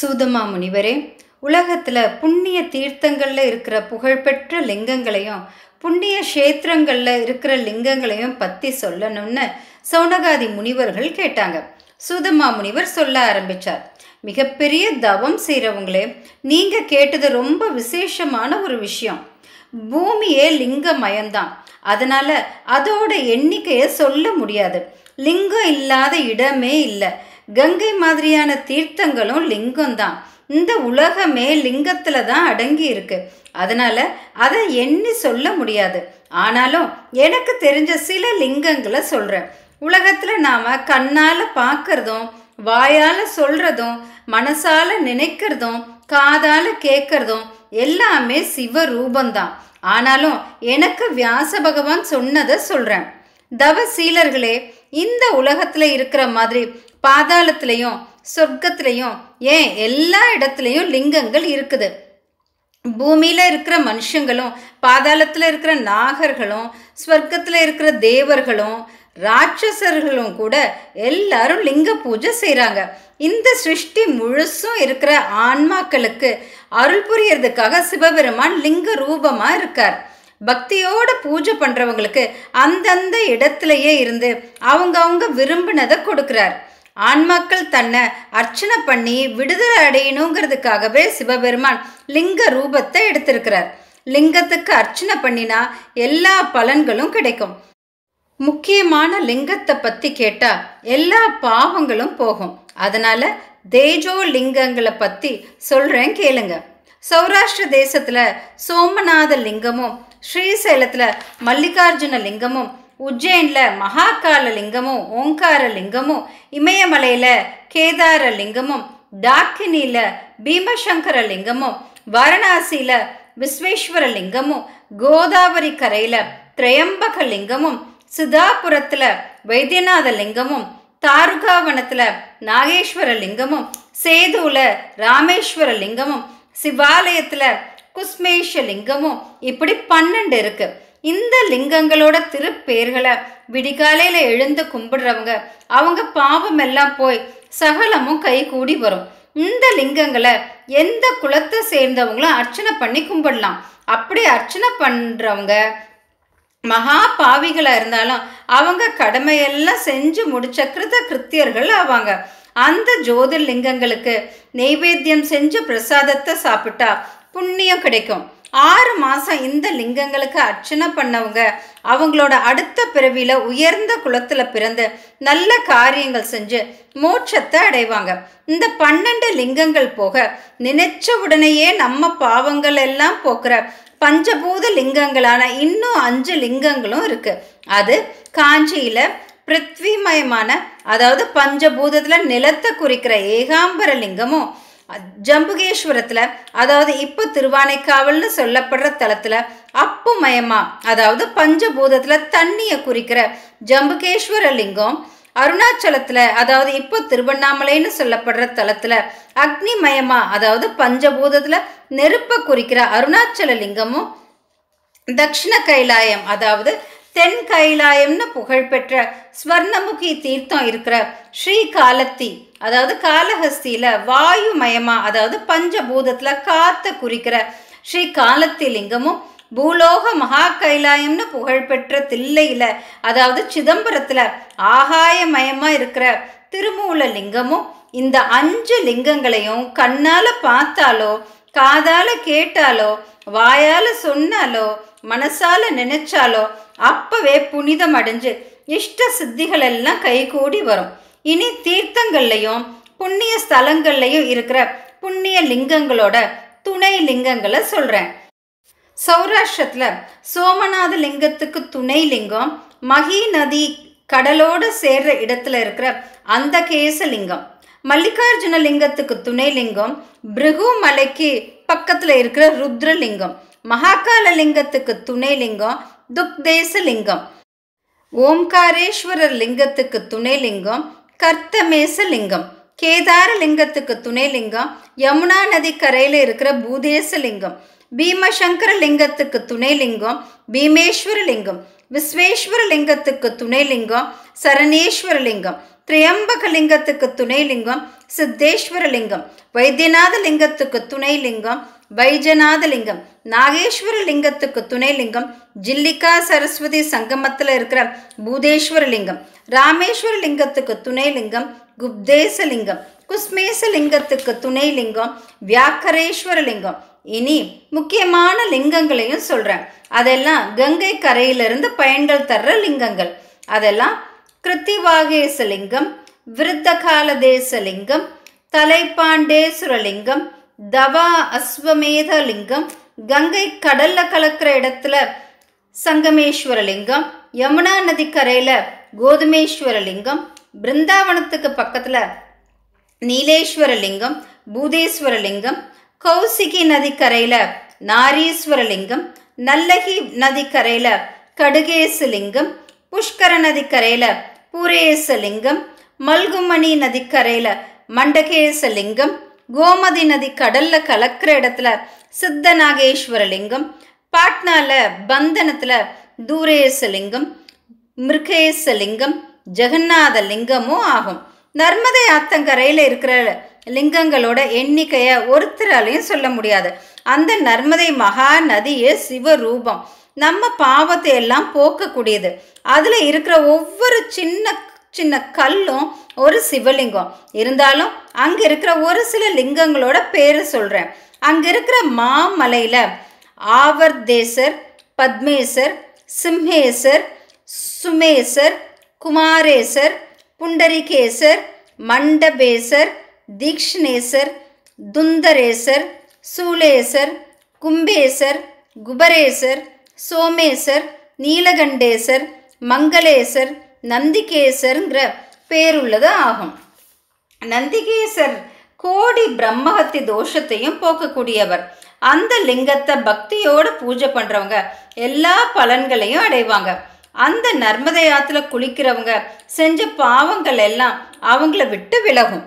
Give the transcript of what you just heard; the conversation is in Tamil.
சூதமா முனிவரே உலகத்தில் புண்ணிய தீர்த்தங்களில் இருக்கிற புகழ்பெற்ற லிங்கங்களையும் புண்ணிய கஷேத்திரங்களில் இருக்கிற லிங்கங்களையும் பற்றி சொல்லணும்னு சௌனகாதி முனிவர்கள் கேட்டாங்க. சூதமா முனிவர் சொல்ல ஆரம்பிச்சார். மிகப்பெரிய தவம் செய்கிறவங்களே நீங்கள் கேட்டது ரொம்ப விசேஷமான ஒரு விஷயம். பூமியே லிங்கமயம்தான். அதனால் அதோட எண்ணிக்கையை சொல்ல முடியாது. லிங்கம் இல்லாத இடமே இல்லை. கங்கை மாதிரியான தீர்த்தங்களும் லிங்கம் தான் இந்த உலகமே லிங்கத்தில் தான் அடங்கி இருக்கு. அதனால அதை எண்ணி சொல்ல முடியாது. ஆனாலும் எனக்கு தெரிஞ்ச சில லிங்கங்களை சொல்கிறேன் உலகத்தில் நாம் கண்ணால் பார்க்கறதும் வாயால் சொல்கிறதும் மனசால் நினைக்கிறதும் காதால் கேட்குறதும் எல்லாமே சிவ ரூபந்தான் ஆனாலும் எனக்கு வியாச பகவான் சொன்னதை சொல்கிறேன் தவசீலர்களே இந்த உலகத்துல இருக்கிற மாதிரி பாதாளத்திலையும் சொர்க்கத்திலையும் ஏன் எல்லா இடத்துலையும் லிங்கங்கள் இருக்குது. பூமியில இருக்கிற மனுஷங்களும் பாதாளத்துல இருக்கிற நாகர்களும் ஸ்வர்க்கத்துல இருக்கிற தேவர்களும் ராட்சசர்களும் கூட எல்லாரும் லிங்க பூஜை செய்கிறாங்க இந்த சிருஷ்டி முழுசும் இருக்கிற ஆன்மாக்களுக்கு அருள் புரியறதுக்காக சிவபெருமான் லிங்க ரூபமாக இருக்கார். பக்தியோட பூஜை பண்ணுறவங்களுக்கு அந்தந்த இடத்துலையே இருந்து அவங்க அவங்க விரும்பினதை கொடுக்குறார். ஆன்மாக்கள் தன்னை அர்ச்சனை பண்ணி விடுதலை அடையணுங்கிறதுக்காகவே சிவபெருமான் லிங்க ரூபத்தை எடுத்திருக்கிறார். லிங்கத்துக்கு அர்ச்சனை பண்ணினா எல்லா பலன்களும் கிடைக்கும். முக்கியமான லிங்கத்தை பற்றி கேட்டால் எல்லா பாவங்களும் போகும். அதனால தேஜோ லிங்கங்களை பற்றி சொல்கிறேன் கேளுங்க. சௌராஷ்டிர தேசத்தில் சோமநாத லிங்கமும் ஸ்ரீசைலத்தில் மல்லிகார்ஜுன லிங்கமும் உஜ்ஜைனில் மகாகால லிங்கமும் ஓங்கார லிங்கமும் இமயமலையில் கேதார லிங்கமும் டாக்கினியில் பீமசங்கர லிங்கமும் வாரணாசியில் விஸ்வேஸ்வர லிங்கமும் கோதாவரி கரையில் திரையம்பக லிங்கமும் சிதாபுரத்தில் வைத்தியநாத லிங்கமும் தாருகாவனத்தில் நாகேஸ்வர லிங்கமும் சேதுவில் ராமேஸ்வர லிங்கமும் சிவாலயத்தில் குஸ்மேஷ லிங்கமும் இப்படி பன்னெண்டு இருக்கு. இந்த லிங்கங்களோட திருப்பேர்களை விடிகாலையில் எழுந்து கும்பிடுறவங்க அவங்க பாவம் எல்லாம் போய் சகலமும் கை கூடி வரும். இந்த லிங்கங்களை எந்த குலத்தை சேர்ந்தவங்களும் அர்ச்சனை பண்ணி கும்பிடலாம். அப்படி அர்ச்சனை பண்ணுறவங்க மகா பாவிகளாக இருந்தாலும் அவங்க கடமையெல்லாம் செஞ்சு முடிச்ச கிருத கிருத்தியர்கள் ஆவாங்க. அந்த ஜோதிர்லிங்கங்களுக்கு நெய்வேத்தியம் செஞ்சு பிரசாதத்தை சாப்பிட்டா புண்ணியம் கிடைக்கும். ஆறு மாதம் இந்த லிங்கங்களுக்கு அர்ச்சனை பண்ணவங்க அவங்களோட அடுத்த பிறவியில் உயர்ந்த குலத்தில் பிறந்து நல்ல காரியங்கள் செஞ்சு மோட்சத்தை அடைவாங்க. இந்த பன்னெண்டு லிங்கங்கள் போக நினைச்ச உடனேயே நம்ம பாவங்கள் எல்லாம் போக்குற பஞ்சபூத லிங்கங்களான இன்னும் அஞ்சு லிங்கங்களும் இருக்கு. அது காஞ்சியில பிருத்விமயமான அதாவது பஞ்சபூதத்தில் நிலத்தை குறிக்கிற ஏகாம்பர லிங்கமும் ஜம்புகேஸ்வரத்தில் அதாவது இப்போ திருவானைக்காவல்னு சொல்லப்படுற தலத்தில் அப்புமயமா அதாவது பஞ்சபூதத்தில் தண்ணியை குறிக்கிற ஜம்புகேஸ்வர லிங்கம் அருணாச்சலத்தில் அதாவது இப்போ திருவண்ணாமலைன்னு சொல்லப்படுற தலத்தில் அக்னிமயமா அதாவது பஞ்சபூதத்தில் நெருப்பை குறிக்கிற அருணாச்சல லிங்கமும் தக்ஷிண கைலாயம் அதாவது தென் கைலாயம்னு புகழ்பெற்ற ஸ்வர்ணமுகி தீர்த்தம் இருக்கிற ஸ்ரீ காலத்தி அதாவது காலஹஸ்தியில வாயுமயமா அதாவது பஞ்சபூதத்துல காத்த குறிக்கிற ஸ்ரீ காலத்தி லிங்கமும் பூலோக மகா கைலாயம்னு புகழ்பெற்ற தில்லையில அதாவது சிதம்பரத்துல ஆகாயமயமா இருக்கிற திருமூல லிங்கமும் இந்த அஞ்சு லிங்கங்களையும் கண்ணால பார்த்தாலோ காதால கேட்டாலோ வாயால சொன்னாலோ மனசால நினைச்சாலோ அப்பவே புனிதம் அடைஞ்சு இஷ்ட சித்திகள் எல்லாம் கைகூடி வரும். இனி தீர்த்தங்கள்லையும் புண்ணிய ஸ்தலங்கள்லையும் இருக்கிற புண்ணிய லிங்கங்களோட துணை லிங்கங்களை சொல்றேன். சௌராஷ்டிரத்தில் சோமநாத லிங்கத்துக்கு துணை லிங்கம் மகி நதி கடலோடு சேர்ற இடத்துல இருக்கிற அந்த கேசலிங்கம் மல்லிகார்ஜுன லிங்கத்துக்கு துணை லிங்கம் பிருகு மலைக்கு பக்கத்தில் இருக்கிற ருத்ரலிங்கம் மகாகால லிங்கத்துக்கு துணை லிங்கம் துக்தேச லிங்கம் ஓம்காரேஸ்வரர் லிங்கத்துக்கு துணை லிங்கம் கர்த்தமேச லிங்கம் கேதார லிங்கத்துக்கு துணை லிங்கம் யமுனா நதி கரையில் இருக்கிற பூதேச லிங்கம் பீமசங்கர லிங்கத்துக்கு துணை லிங்கம் பீமேஸ்வர லிங்கம் விஸ்வேஸ்வர லிங்கத்துக்கு துணை லிங்கம் சரணேஸ்வர லிங்கம் திரியம்பகலிங்கத்துக்கு துணை லிங்கம் சித்தேஸ்வர லிங்கம் வைத்தியநாத லிங்கத்துக்கு துணை லிங்கம் வைஜநாத லிங்கம் நாகேஸ்வர லிங்கத்துக்கு துணை லிங்கம் ஜில்லிகா சரஸ்வதி சங்கமத்தில் இருக்கிற பூதேஸ்வர லிங்கம் ராமேஸ்வர லிங்கத்துக்கு துணை லிங்கம் குப்தேச லிங்கம் குஸ்மேச லிங்கத்துக்கு துணை லிங்கம் வியாக்கரேஸ்வர லிங்கம் இனி முக்கியமான லிங்கங்களையும் சொல்கிறேன் அதெல்லாம் கங்கை கரையிலிருந்து பயன்கள் தர்ற லிங்கங்கள். அதெல்லாம் கிருத்திவாகேச விருத்தகாலதேசலிங்கம் தலைப்பாண்டேஸ்வரலிங்கம் தவா அஸ்வமேதலிங்கம் கங்கை கடல்ல கலக்கிற இடத்துல சங்கமேஸ்வரலிங்கம் யமுனா நதிக்கரையில் கோதுமேஸ்வரலிங்கம் பிருந்தாவனத்துக்கு பக்கத்தில் நீலேஸ்வரலிங்கம் பூதேஸ்வரலிங்கம் கௌசிகி நதிக்கரையில் நாரீஸ்வரலிங்கம் நல்லகி நதிக்கரையில் கடுகேசுலிங்கம் புஷ்கர நதிக்கரையில் பூரேசலிங்கம் மல்குமணி நதிக்கரையில் மண்டகேசலிங்கம் கோமதி நதி கடல்ல கலக்கிற இடத்துல சித்த நாகேஸ்வரலிங்கம் பாட்னால பந்தனத்துல தூரேசலிங்கம் ஜெகநாத லிங்கமும் ஆகும். நர்மதை ஆத்தங்கரையில் இருக்கிற லிங்கங்களோட எண்ணிக்கையை ஒருத்தராலையும் சொல்ல முடியாது. அந்த நர்மதை மகா நதியே சிவரூபம். நம்ம பாவத்தை எல்லாம் போக்கக்கூடியது. அதில் இருக்கிற ஒவ்வொரு சின்ன சின்ன கல்லும் ஒரு சிவலிங்கம். இருந்தாலும் அங்கே இருக்கிற ஒரு சில லிங்கங்களோட பேரை சொல்கிறேன் அங்கே இருக்கிற மாமலையில் ஆவர்தேசர் பத்மேசர் சிம்ஹேசர் சுமேசர் குமாரேசர் புண்டரிகேசர் மண்டபேசர் தீக்ஷணேசர் துந்தரேசர் சூலேசர் கும்பேசர் குபரேசர் சோமேசர் நீலகண்டேசர் மங்களேசர் நந்திகேசருங்கிற பேருள்ளது ஆகும். நந்திகேசர் கோடி பிரம்மஹத்தி தோஷத்தையும் போக்கக்கூடியவர். அந்த லிங்கத்தை பக்தியோடு பூஜை பண்ணுறவங்க எல்லா பலன்களையும் அடைவாங்க. அந்த நர்மதை ஆற்றுல குளிக்கிறவங்க செஞ்ச பாவங்கள் எல்லாம் அவங்கள விட்டு விலகும்.